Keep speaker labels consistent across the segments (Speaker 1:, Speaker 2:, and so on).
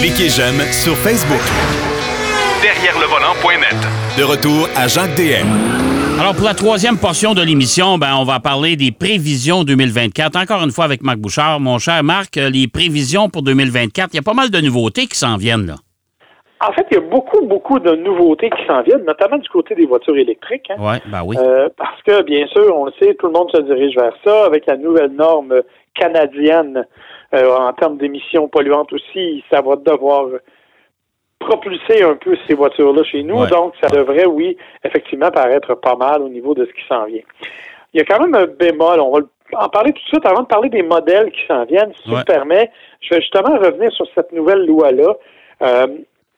Speaker 1: Cliquez j'aime sur Facebook.
Speaker 2: Derrière le volant.net.
Speaker 1: De retour à Jacques DM.
Speaker 3: Alors, pour la troisième portion de l'émission, ben, on va parler des prévisions 2024. Encore une fois avec Marc Bouchard. Mon cher Marc, euh, les prévisions pour 2024, il y a pas mal de nouveautés qui s'en viennent, là.
Speaker 4: En fait, il y a beaucoup, beaucoup de nouveautés qui s'en viennent, notamment du côté des voitures électriques. hein.
Speaker 3: Oui, ben oui.
Speaker 4: Euh, parce que, bien sûr, on le sait, tout le monde se dirige vers ça, avec la nouvelle norme canadienne euh, en termes d'émissions polluantes aussi, ça va devoir propulser un peu ces voitures-là chez nous.
Speaker 3: Ouais.
Speaker 4: Donc, ça devrait, oui, effectivement, paraître pas mal au niveau de ce qui s'en vient. Il y a quand même un bémol, on va en parler tout de suite avant de parler des modèles qui s'en viennent. Si tu
Speaker 3: Ouais.
Speaker 4: me permets, je vais justement revenir sur cette nouvelle loi-là. Euh,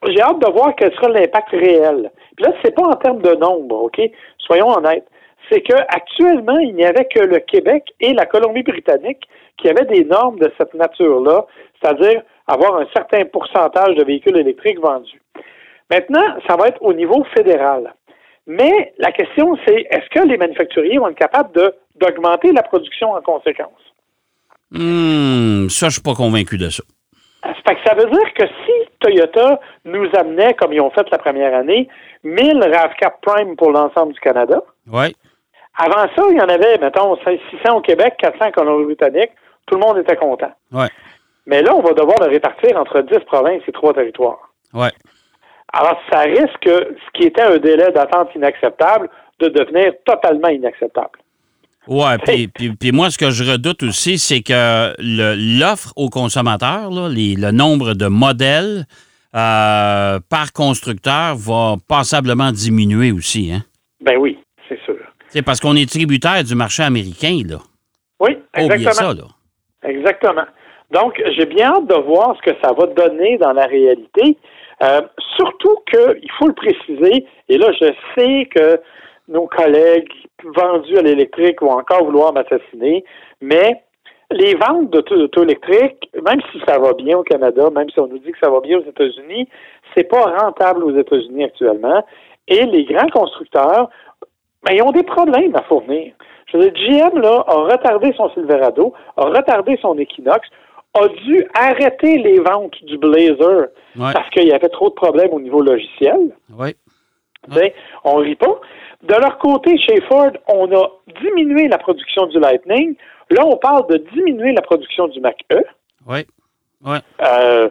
Speaker 4: j'ai hâte de voir quel sera l'impact réel. Puis là, c'est pas en termes de nombre, OK? Soyons honnêtes. C'est que actuellement, il n'y avait que le Québec et la Colombie-Britannique qui avaient des normes de cette nature-là, c'est-à-dire avoir un certain pourcentage de véhicules électriques vendus. Maintenant, ça va être au niveau fédéral. Mais la question, c'est est-ce que les manufacturiers vont être capables de- d'augmenter la production en conséquence?
Speaker 3: Hmm, ça, je suis pas convaincu de ça.
Speaker 4: Ça fait que ça veut dire que si Toyota nous amenait, comme ils ont fait la première année, 1000 RAV4 Prime pour l'ensemble du Canada,
Speaker 3: Oui.
Speaker 4: avant ça, il y en avait, mettons, 600 au Québec, 400 en Colombie-Britannique, tout le monde était content.
Speaker 3: Oui.
Speaker 4: Mais là, on va devoir le répartir entre 10 provinces et 3 territoires.
Speaker 3: Oui.
Speaker 4: Alors, ça risque, ce qui était un délai d'attente inacceptable, de devenir totalement inacceptable.
Speaker 3: Ouais, puis, puis, puis moi, ce que je redoute aussi, c'est que l'offre aux consommateurs, là, les- le nombre de modèles euh, par constructeur va passablement diminuer aussi. Hein?
Speaker 4: Ben oui, c'est sûr.
Speaker 3: C'est parce qu'on est tributaire du marché américain, là.
Speaker 4: Oui, exactement.
Speaker 3: ça, là.
Speaker 4: Exactement. Donc, j'ai bien hâte de voir ce que ça va donner dans la réalité. Euh, surtout qu'il faut le préciser, et là, je sais que nos collègues vendus à l'électrique vont encore vouloir m'assassiner, mais les ventes d'auto électriques, même si ça va bien au Canada, même si on nous dit que ça va bien aux États-Unis, c'est pas rentable aux États-Unis actuellement. Et les grands constructeurs, ben, ils ont des problèmes à fournir. Je veux dire, GM là, a retardé son Silverado, a retardé son Equinox, a dû arrêter les ventes du Blazer
Speaker 3: Ouais.
Speaker 4: parce qu'il y avait trop de problèmes au niveau logiciel.
Speaker 3: Oui.
Speaker 4: On rit pas. De leur côté, chez Ford, on a diminué la production du Lightning. Là, on parle de diminuer la production du Mac E.
Speaker 3: Oui. Oui.
Speaker 4: Euh,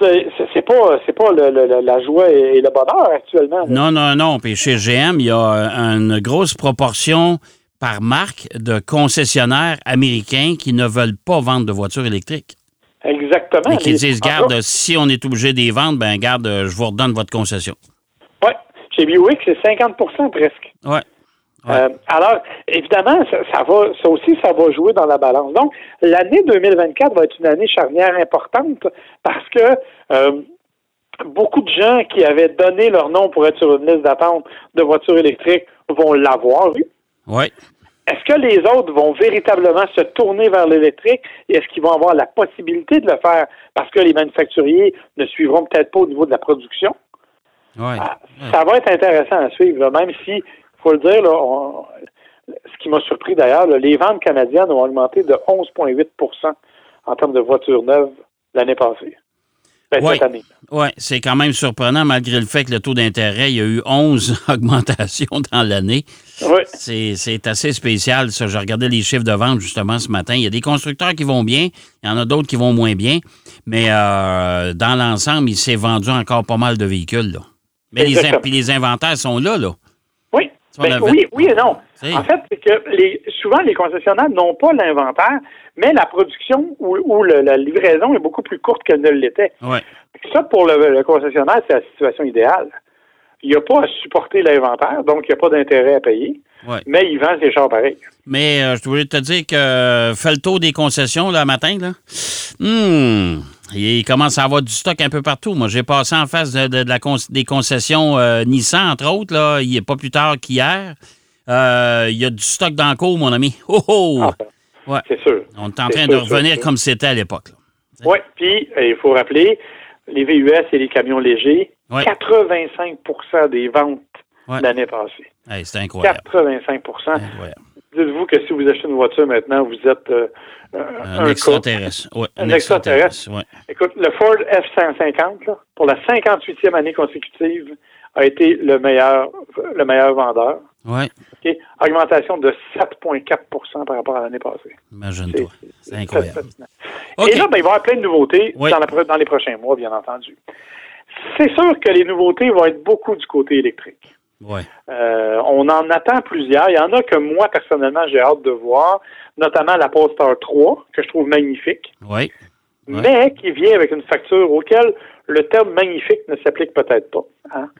Speaker 4: c'est- pas, c'est pas le- la joie et le bonheur actuellement.
Speaker 3: Non, non, non. Puis chez GM, il y a euh, une grosse proportion par marque de concessionnaires américains qui ne veulent pas vendre de voitures électriques.
Speaker 4: Exactement.
Speaker 3: Et qui disent,
Speaker 4: en
Speaker 3: garde, si on est obligé de les vendre, ben garde, je vous redonne votre concession.
Speaker 4: Ouais. Chez Buick, c'est 50% presque.
Speaker 3: Ouais. Ouais.
Speaker 4: Euh, alors, évidemment, ça, ça va, ça aussi, ça va jouer dans la balance. Donc, l'année 2024 va être une année charnière importante parce que euh, beaucoup de gens qui avaient donné leur nom pour être sur une liste d'attente de voitures électriques vont l'avoir eu.
Speaker 3: Ouais.
Speaker 4: Est-ce que les autres vont véritablement se tourner vers l'électrique et est-ce qu'ils vont avoir la possibilité de le faire parce que les manufacturiers ne suivront peut-être pas au niveau de la production?
Speaker 3: Ouais.
Speaker 4: Ah, Ça va être intéressant à suivre, là, même si, faut le dire, là, on- ce qui m'a surpris d'ailleurs, les ventes canadiennes ont augmenté de 11,8% en termes de voitures neuves l'année passée. Ben,
Speaker 3: Ouais.
Speaker 4: Cette année.
Speaker 3: Oui, c'est quand même surprenant, malgré le fait que le taux d'intérêt, il y a eu 11 augmentations dans l'année.
Speaker 4: Oui,
Speaker 3: C'est assez spécial, ça. Je regardais les chiffres de vente, justement, ce matin. Il y a des constructeurs qui vont bien, il y en a d'autres qui vont moins bien, mais euh, dans l'ensemble, il s'est vendu encore pas mal de véhicules, là. Mais les, puis inventaires sont là, là.
Speaker 4: oui. Ben,
Speaker 3: avait-
Speaker 4: oui, oui et non. En fait, c'est que les, souvent, les concessionnaires n'ont pas l'inventaire, mais la production ou, la livraison est beaucoup plus courte qu'elle ne l'était.
Speaker 3: Ouais.
Speaker 4: Ça, pour le, le concessionnaire, c'est la situation idéale. Il n'y a pas à supporter l'inventaire, donc il n'y a pas d'intérêt à payer,
Speaker 3: Ouais.
Speaker 4: mais il vend ses chars pareil.
Speaker 3: Mais euh, je voulais te dire que euh, fais le tour des concessions, là, matin, là. Hum, il commence à avoir du stock un peu partout. Moi, j'ai passé en face de, de- de la con- des concessions euh, Nissan, entre autres, là, il est pas plus tard qu'hier. Euh, il y a du stock dans le cours, mon ami. Oh, oh!
Speaker 4: Ah,
Speaker 3: Ouais.
Speaker 4: C'est sûr.
Speaker 3: On est en train de revenir
Speaker 4: sûr.
Speaker 3: comme c'était à l'époque. là.
Speaker 4: Oui, puis euh, il faut rappeler, les VUS et les camions légers,
Speaker 3: Ouais.
Speaker 4: 85% des ventes
Speaker 3: Ouais.
Speaker 4: l'année passée.
Speaker 3: Hey, c'est incroyable.
Speaker 4: 85
Speaker 3: Incroyable.
Speaker 4: dites-vous que si vous achetez une voiture maintenant, vous êtes euh,
Speaker 3: un, extraterrestre. Ouais,
Speaker 4: un, extraterrestre. Ouais. Écoute, le Ford F-150, là, pour la 58e année consécutive, a été le meilleur, le meilleur vendeur.
Speaker 3: Oui.
Speaker 4: Okay? Augmentation de 7,4% par rapport à l'année passée.
Speaker 3: Imagine-toi. C'est incroyable.
Speaker 4: Et là, ben, il va y avoir plein de nouveautés dans, la, dans les prochains mois, bien entendu. C'est sûr que les nouveautés vont être beaucoup du côté électrique.
Speaker 3: Ouais.
Speaker 4: Euh, on en attend plusieurs. Il y en a que moi, personnellement, j'ai hâte de voir, notamment la Polestar 3, que je trouve magnifique. Mais qui vient avec une facture auquel le terme magnifique ne s'applique peut-être pas. Hein?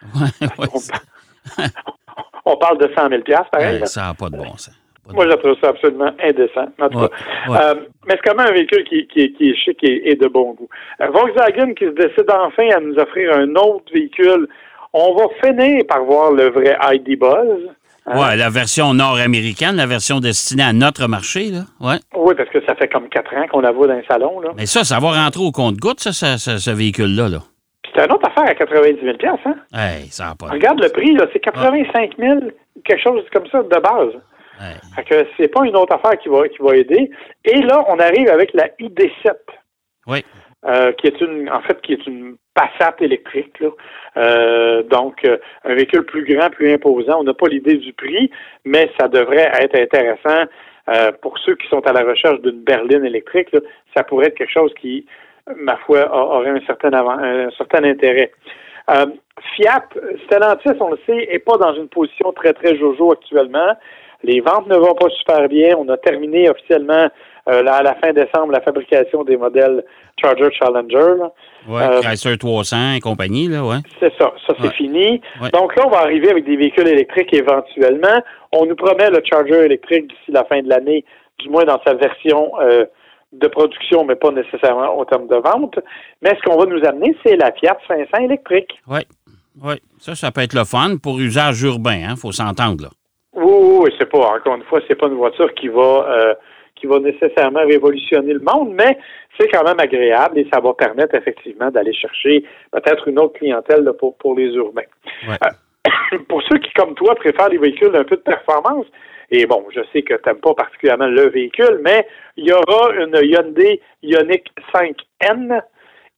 Speaker 4: on, parle de 100 000 pareil.
Speaker 3: ça n'a pas de bon sens.
Speaker 4: Moi, je trouve ça absolument indécent. Euh, mais c'est quand même un véhicule qui, est chic et, de bon goût. Euh, Volkswagen qui se décide enfin à nous offrir un autre véhicule. On va finir par voir le vrai ID Buzz.
Speaker 3: Hein? Oui, la version nord-américaine, la version destinée à notre marché, là. Ouais.
Speaker 4: Oui, parce que ça fait comme quatre ans qu'on la voit dans les salons, là.
Speaker 3: Mais ça, ça va rentrer au compte-goutte, ça, ce véhicule-là, là.
Speaker 4: C'est une autre affaire à 90 000 hein?
Speaker 3: Hey, ça pas.
Speaker 4: Regarde le prix, là, c'est 85 000, quelque chose comme ça, de base.
Speaker 3: Ouais.
Speaker 4: Fait que c'est pas une autre affaire qui va, qui va aider. Et là, on arrive avec la ID7.
Speaker 3: Oui.
Speaker 4: Euh, qui est une, en fait, qui est une Passat électrique. Là. Euh, donc, euh, un véhicule plus grand, plus imposant. On n'a pas l'idée du prix, mais ça devrait être intéressant pour ceux qui sont à la recherche d'une berline électrique. ça pourrait être quelque chose qui, ma foi, aurait un certain, un certain intérêt. Fiat, Stellantis, on le sait, est pas dans une position très, très jojo actuellement. Les ventes ne vont pas super bien. On a terminé officiellement euh, à la fin décembre la fabrication des modèles Charger Challenger.
Speaker 3: Oui, euh, Chrysler 300 et compagnie, là, ouais.
Speaker 4: C'est ça. Ça, c'est fini. Donc là, on va arriver avec des véhicules électriques éventuellement. On nous promet le Charger électrique d'ici la fin de l'année, du moins dans sa version euh, de production, mais pas nécessairement au terme de vente. Mais ce qu'on va nous amener, c'est la Fiat 500 électrique.
Speaker 3: Oui. Oui. Ça, ça peut être le fun pour usage urbain, il hein? faut s'entendre, là.
Speaker 4: Oui, oui, c'est pas, encore une fois, c'est pas une voiture qui va euh, qui va nécessairement révolutionner le monde, mais c'est quand même agréable et ça va permettre effectivement d'aller chercher peut-être une autre clientèle pour, pour les urbains. Euh, pour ceux qui, comme toi, préfèrent les véhicules d'un peu de performance, et bon, je sais que tu n'aimes pas particulièrement le véhicule, mais il y aura une Hyundai Ioniq 5N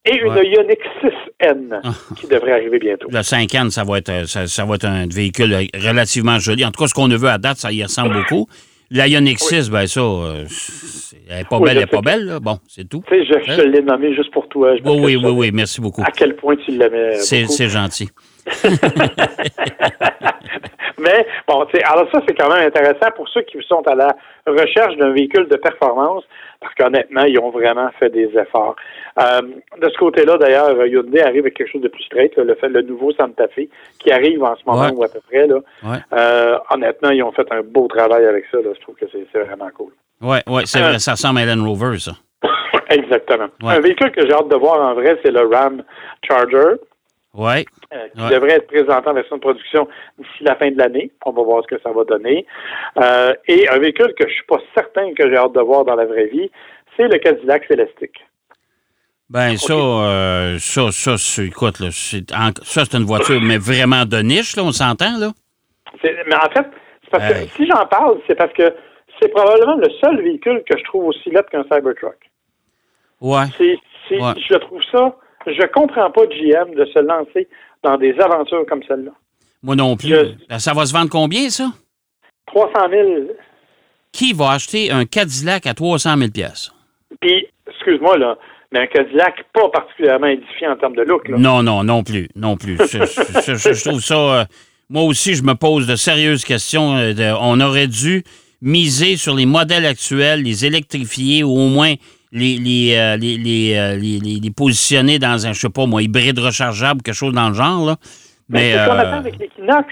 Speaker 4: et une Ioniq 6N ah. qui devrait arriver bientôt.
Speaker 3: Le 5N, ça va être ça, va être un véhicule relativement joli. En tout cas, ce qu'on a vu à date, ça y ressemble beaucoup. La Ioniq 6, ben ça, euh, elle n'est pas belle, elle n'est pas belle, là. Bon, c'est tout.
Speaker 4: Tu sais, je, hein? l'ai nommé juste pour toi.
Speaker 3: oui, oui, oui, oui, merci beaucoup.
Speaker 4: À quel point tu l'aimais.
Speaker 3: C'est gentil.
Speaker 4: Mais bon, alors ça, c'est quand même intéressant pour ceux qui sont à la recherche d'un véhicule de performance, parce qu'honnêtement, ils ont vraiment fait des efforts. Euh, de ce côté-là, d'ailleurs, Hyundai arrive avec quelque chose de plus straight, le, fait, le nouveau Santa Fe, qui arrive en ce moment ou à peu près. Là. Euh, honnêtement, ils ont fait un beau travail avec ça. Là. Je trouve que c'est vraiment cool.
Speaker 3: Oui, ouais, c'est vrai, ça ressemble à Land Rover, ça.
Speaker 4: Exactement. Un véhicule que j'ai hâte de voir en vrai, c'est le Ram Charger.
Speaker 3: Oui.
Speaker 4: Euh, qui devrait être présenté en version de production d'ici la fin de l'année. On va voir ce que ça va donner. Euh, et un véhicule que je suis pas certain que j'ai hâte de voir dans la vraie vie, c'est le Cadillac Celestique.
Speaker 3: Ben ça, euh, ça, ça, c'est, écoute, là, ça c'est une voiture, mais vraiment de niche, là, on s'entend, là?
Speaker 4: mais en fait, c'est parce que si j'en parle, c'est parce que c'est probablement le seul véhicule que je trouve aussi laid qu'un Cybertruck.
Speaker 3: Ouais.
Speaker 4: C'est, Je trouve ça je comprends pas GM de se lancer dans des aventures comme celle-là.
Speaker 3: Moi non plus. Ça va se vendre combien, ça?
Speaker 4: 300 000.
Speaker 3: Qui va acheter un Cadillac à 300 000
Speaker 4: Puis, excuse-moi, là, mais un Cadillac pas particulièrement édifiant en termes de look. Là.
Speaker 3: Non, non, non plus. Non plus. je, trouve ça. Euh, moi aussi, je me pose de sérieuses questions. Euh, on aurait dû miser sur les modèles actuels, les électrifier ou au moins les, les, euh, euh, les, les, les, positionner dans un, je sais pas moi, hybride rechargeable, quelque chose dans le genre, là.
Speaker 4: Mais, c'est ce qu'on attend avec l'Equinox.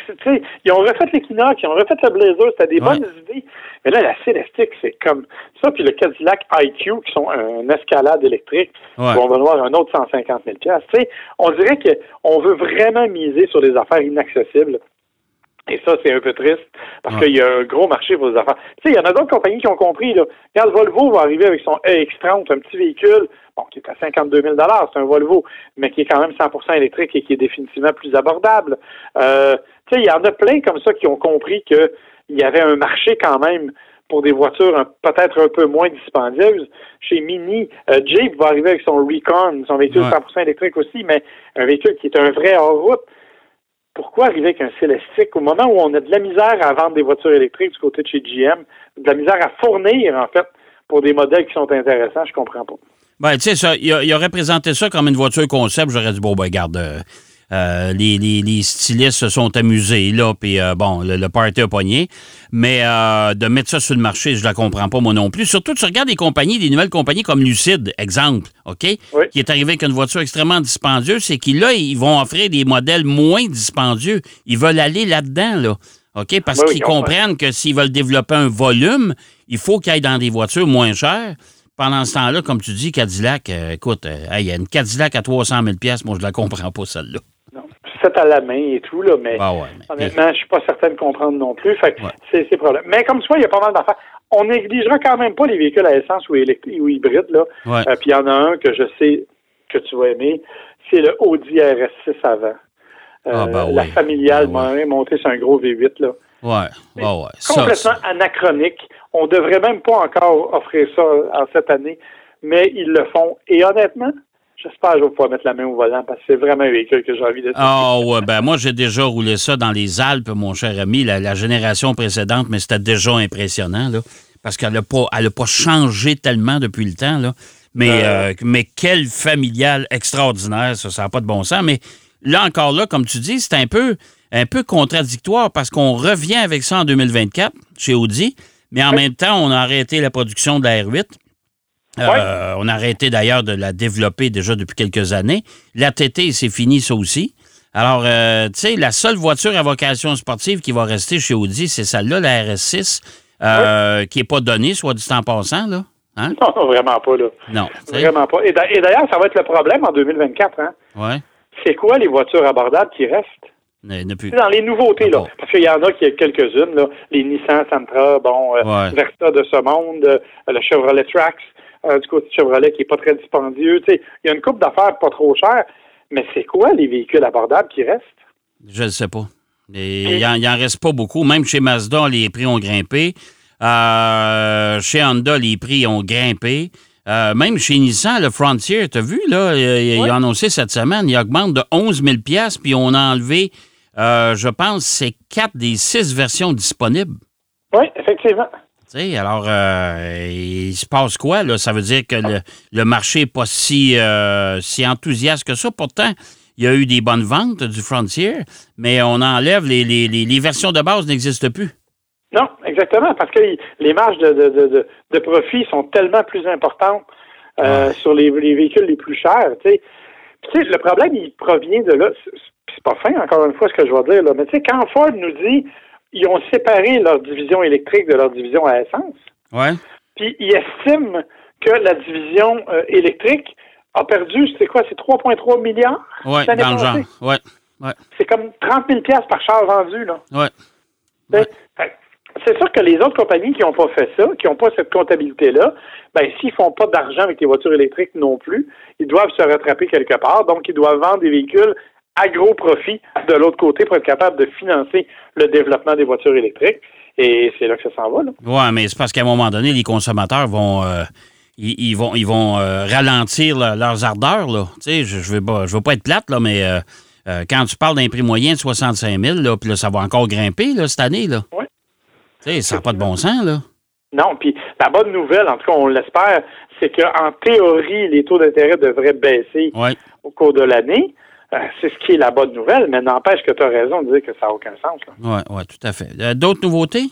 Speaker 4: Ils ont refait l'Equinox, ils ont refait le Blazer, c'était des bonnes idées. Mais là, la Celestique, c'est comme ça. Puis le Cadillac IQ, qui sont un escalade électrique, on va voir un autre 150 000 sais, On dirait qu'on veut vraiment miser sur des affaires inaccessibles. Et ça, c'est un peu triste parce qu'il y a un gros marché pour les affaires. Tu sais, il y en a d'autres compagnies qui ont compris. Là. Quand le Volvo va arriver avec son EX30, un petit véhicule, bon, qui est à 52 000 c'est un Volvo, mais qui est quand même 100% électrique et qui est définitivement plus abordable. Euh, tu sais, il y en a plein comme ça qui ont compris qu'il y avait un marché quand même pour des voitures peut-être un peu moins dispendieuses. Chez Mini, euh, Jeep va arriver avec son Recon, son véhicule
Speaker 3: Ouais.
Speaker 4: 100% électrique aussi, mais un véhicule qui est un vrai hors-route. Pourquoi arriver avec un Célestique au moment où on a de la misère à vendre des voitures électriques du côté de chez GM, de la misère à fournir, en fait, pour des modèles qui sont intéressants? Je comprends pas.
Speaker 3: Ben, tu sais, ça, il, il aurait présenté ça comme une voiture concept. J'aurais dit, bon, ben, regarde, euh, euh, les, les- les stylistes se sont amusés, là, puis euh, bon, le, le party a pogné. Mais euh, de mettre ça sur le marché, je la comprends pas, moi non plus. Surtout, tu regardes des compagnies, des nouvelles compagnies comme Lucide, exemple, OK?
Speaker 4: Oui.
Speaker 3: Qui est arrivé avec une voiture extrêmement dispendieuse, c'est qu'ils, là, ils vont offrir des modèles moins dispendieux. Ils veulent aller là-dedans, là. OK? Parce
Speaker 4: Oui, oui,
Speaker 3: qu'ils comprennent que s'ils veulent développer un volume, il faut qu'ils aillent dans des voitures moins chères. Pendant ce temps-là, comme tu dis, Cadillac, euh, écoute, euh, il y a une Cadillac à 300 000 moi, je la comprends pas, celle-là.
Speaker 4: C'est à la main et tout, là, mais
Speaker 3: Ah ouais, mais-
Speaker 4: honnêtement, je suis pas certain de comprendre non plus. Fait que
Speaker 3: Ouais.
Speaker 4: c'est c'est problème. Mais comme ça, il y a pas mal d'affaires. On négligera quand même pas les véhicules à essence ou électriques ou hybrides, là.
Speaker 3: Ouais.
Speaker 4: Euh, Puis il y en a un que je sais que tu vas aimer, c'est le Audi RS6 avant. Euh,
Speaker 3: Ah, ben
Speaker 4: La familiale
Speaker 3: Ben
Speaker 4: m'a monté sur un gros V8, là.
Speaker 3: Ouais, ouais, ouais. Ça,
Speaker 4: Complètement
Speaker 3: ça-
Speaker 4: anachronique. On devrait même pas encore offrir ça en cette année, mais ils le font. Et honnêtement, j'espère que je vais pouvoir mettre la main au volant parce que c'est vraiment un véhicule que j'ai envie de
Speaker 3: Ah ouais, ben moi j'ai déjà roulé ça dans les Alpes, mon cher ami, la, la génération précédente, mais c'était déjà impressionnant, là. Parce qu'elle n'a pas, elle a pas changé tellement depuis le temps, là. Mais, euh, mais quel familial extraordinaire, ça, ça n'a pas de bon sens. Mais là encore là, comme tu dis, c'est un peu, un peu contradictoire parce qu'on revient avec ça en 2024 chez Audi, mais en même temps, on a arrêté la production de la R8. Euh, On a arrêté d'ailleurs de la développer déjà depuis quelques années. La TT, c'est fini ça aussi. Alors, euh, tu sais, la seule voiture à vocation sportive qui va rester chez Audi, c'est celle-là, la RS6, euh, qui n'est pas donnée, soit dit en passant, là. Hein?
Speaker 4: Non, non, vraiment pas, là.
Speaker 3: Non.
Speaker 4: Vraiment pas. Et d'a- et d'ailleurs, ça va être le problème en 2024. Hein?
Speaker 3: Ouais.
Speaker 4: C'est quoi les voitures abordables qui restent?
Speaker 3: Plus.
Speaker 4: Dans les nouveautés, là.
Speaker 3: Bon.
Speaker 4: Parce qu'il y en a qui quelques-unes, là. Les Nissan Sentra, bon,
Speaker 3: Ouais.
Speaker 4: Versa de ce monde, le Chevrolet Trax, euh, du côté de Chevrolet qui est pas très dispendieux. Tu sais, il y a une coupe d'affaires pas trop chères. Mais c'est quoi les véhicules abordables qui restent?
Speaker 3: Je ne sais pas. Il en, il en reste pas beaucoup. Même chez Mazda, les prix ont grimpé. Euh, chez Honda, les prix ont grimpé. Euh, même chez Nissan, le Frontier, tu as vu, là, il, a annoncé cette semaine, il augmente de 11 000 puis on a enlevé, euh, je pense, c'est quatre des six versions disponibles.
Speaker 4: Oui, effectivement.
Speaker 3: Alors, euh, il se passe quoi, là? Ça veut dire que le, le marché n'est pas si, euh, si enthousiaste que ça. Pourtant, il y a eu des bonnes ventes du Frontier, mais on enlève les, les, les- les versions de base n'existent plus.
Speaker 4: Non, exactement, parce que les- marges de, de, de, de- de profit sont tellement plus importantes euh, sur les, les véhicules les plus chers. Tu sais. Puis, tu sais, le problème, il provient de là. C'est c'est pas fin, encore une fois, ce que je vais dire, là. mais tu sais, quand Ford nous dit ils ont séparé leur division électrique de leur division à essence,
Speaker 3: Ouais.
Speaker 4: puis ils estiment que la division euh, électrique a perdu, c'est quoi, c'est 3,3 milliards?
Speaker 3: Ouais,
Speaker 4: l'année
Speaker 3: dans le genre.
Speaker 4: passée?
Speaker 3: Ouais. Ouais.
Speaker 4: C'est comme 30 000 par char vendu, là.
Speaker 3: Ouais.
Speaker 4: Fait- C'est sûr que les autres compagnies qui n'ont pas fait ça, qui n'ont pas cette comptabilité-là, ben s'ils font pas d'argent avec les voitures électriques non plus, ils doivent se rattraper quelque part. Donc, ils doivent vendre des véhicules à gros profit de l'autre côté pour être capable de financer le développement des voitures électriques. Et c'est là que ça s'en va.
Speaker 3: Ouais, mais c'est parce qu'à un moment donné, les consommateurs vont. euh, ils, ils vont, ils vont euh, ralentir leur- leurs ardeurs, là. Tu sais, je, je veux pas, je veux pas être plate, là, mais euh, quand tu parles d'un prix moyen de 65 000, là, puis là, ça va encore grimper, là, cette année, là. Sais, ça n'a pas de bon sens, là.
Speaker 4: Non, puis la bonne nouvelle, en tout cas, on l'espère, c'est qu'en théorie, les taux d'intérêt devraient baisser
Speaker 3: Ouais.
Speaker 4: au cours de l'année. Euh, c'est ce qui est la bonne nouvelle, mais n'empêche que tu as raison de dire que ça n'a aucun sens. là.
Speaker 3: Ouais, tout à fait. Euh, D'autres nouveautés?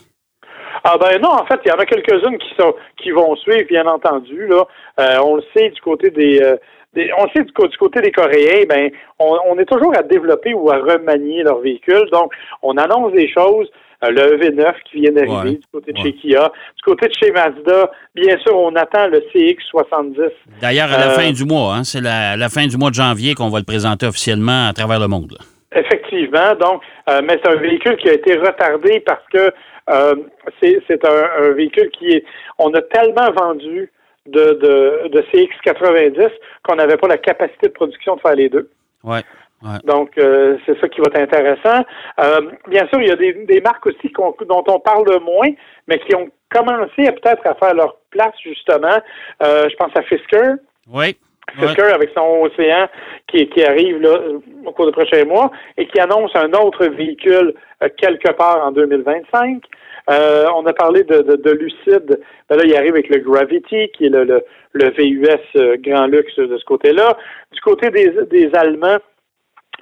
Speaker 4: Ah ben non, en fait, il y en a quelques-unes qui sont qui vont suivre, bien entendu. Là, Euh, on le sait du côté des, euh, des- on le sait du côté des Coréens, ben on, on est toujours à développer ou à remanier leurs véhicules. Donc, on annonce des choses. Euh, le EV9 qui vient d'arriver
Speaker 3: Ouais.
Speaker 4: du côté de
Speaker 3: Ouais.
Speaker 4: chez Kia, du côté de chez Mazda. Bien sûr, on attend le CX70.
Speaker 3: D'ailleurs, à la
Speaker 4: Euh,
Speaker 3: fin du mois, hein, c'est la, la fin du mois de janvier qu'on va le présenter officiellement à travers le monde. là.
Speaker 4: Effectivement, donc, euh, mais c'est un véhicule qui a été retardé parce que euh, c'est c'est un, un véhicule qui est. On a tellement vendu de, de, de CX90 qu'on n'avait pas la capacité de production de faire les deux.
Speaker 3: Ouais. Ouais.
Speaker 4: Donc, euh, c'est ça qui va être intéressant. Euh, bien sûr, il y a des, des marques aussi dont on parle moins, mais qui ont commencé à peut-être à faire leur place, justement. Euh, je pense à Fisker.
Speaker 3: Oui. Ouais.
Speaker 4: Fisker avec son océan qui, qui arrive là, au cours des prochains mois et qui annonce un autre véhicule euh, quelque part en 2025. Euh, on a parlé de, de, de Lucid. Ben là, il arrive avec le Gravity, qui est le, le, le VUS euh, grand luxe de ce côté-là. Du côté des, des Allemands,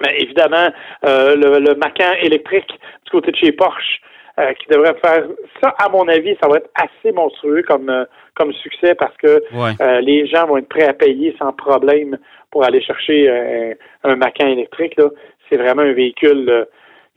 Speaker 4: ben, évidemment, euh, le, le Macan électrique du côté de chez Porsche, euh, qui devrait faire ça, à mon avis, ça va être assez monstrueux comme, euh, comme succès parce que
Speaker 3: Ouais.
Speaker 4: euh, les gens vont être prêts à payer sans problème pour aller chercher euh, un Macan électrique. Là. C'est vraiment un véhicule euh,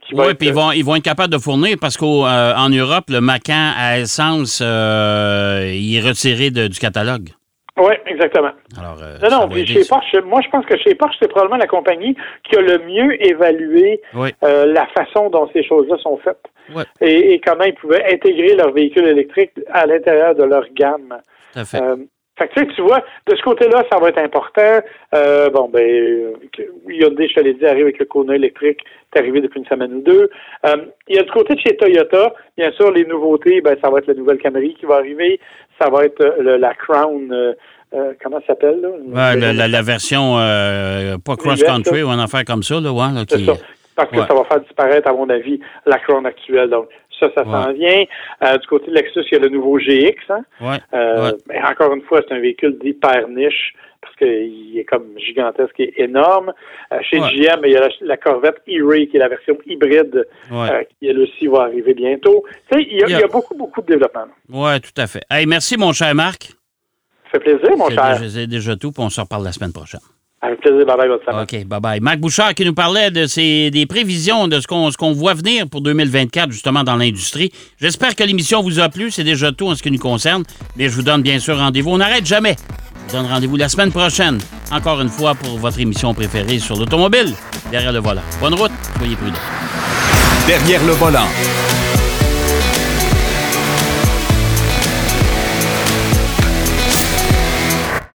Speaker 4: qui va
Speaker 3: Oui,
Speaker 4: être...
Speaker 3: puis ils vont, ils vont être capables de fournir parce qu'en Europe, le Macan à essence, euh, il est retiré de- du catalogue.
Speaker 4: Oui, exactement.
Speaker 3: Alors, euh,
Speaker 4: Non, non, puis chez
Speaker 3: ça.
Speaker 4: Porsche, moi je pense que chez Porsche, c'est probablement la compagnie qui a le mieux évalué
Speaker 3: Oui.
Speaker 4: euh, la façon dont ces choses-là sont faites
Speaker 3: Ouais.
Speaker 4: et, et comment ils pouvaient intégrer leurs véhicules électriques à l'intérieur de leur gamme.
Speaker 3: Tout à fait.
Speaker 4: Euh, fait que, tu vois, de ce côté-là, ça va être important. Euh, bon, ben, euh, Hyundai, je te l'ai dit, arrive avec le Kona électrique. C'est arrivé depuis une semaine ou deux. Euh, il y a du côté de chez Toyota, bien sûr, les nouveautés, ben, ça va être la nouvelle Camry qui va arriver. Ça va être le- la Crown, euh, euh, comment ça s'appelle, là?
Speaker 3: Ouais, la, la- la version, euh, pas cross-country ou un affaire comme ça, là, ouais, là,
Speaker 4: C'est
Speaker 3: qui-
Speaker 4: ça. Parce que
Speaker 3: Ouais.
Speaker 4: ça va faire disparaître, à mon avis, la Crown actuelle. Donc, ça, ça s'en
Speaker 3: Ouais.
Speaker 4: vient. Euh, du côté de Lexus, il y a le nouveau GX. Hein?
Speaker 3: Ouais,
Speaker 4: Euh,
Speaker 3: ouais.
Speaker 4: Mais encore une fois, c'est un véhicule d'hyper niche parce qu'il est comme gigantesque et énorme. Euh, chez. GM, il y a la, la Corvette E-Ray qui est la version hybride qui, elle aussi, va arriver bientôt. Tu sais, il y, a, il y a
Speaker 3: Yeah.
Speaker 4: beaucoup, beaucoup de développement.
Speaker 3: Ouais, tout à fait. Hey, merci, mon cher Marc.
Speaker 4: Ça fait plaisir, mon cher.
Speaker 3: c'est déjà tout, puis on se reparle la semaine prochaine.
Speaker 4: Avec plaisir. Bye bye, votre semaine.
Speaker 3: OK, bye-bye. Marc Bouchard qui nous parlait de ses, des prévisions de ce qu'on ce qu'on voit venir pour 2024, justement, dans l'industrie. J'espère que l'émission vous a plu. C'est déjà tout en ce qui nous concerne. Mais je vous donne bien sûr rendez-vous. On n'arrête jamais. Je vous donne rendez-vous la semaine prochaine, encore une fois, pour votre émission préférée sur l'automobile, derrière le volant. Bonne route, soyez prudents.
Speaker 1: Derrière le volant.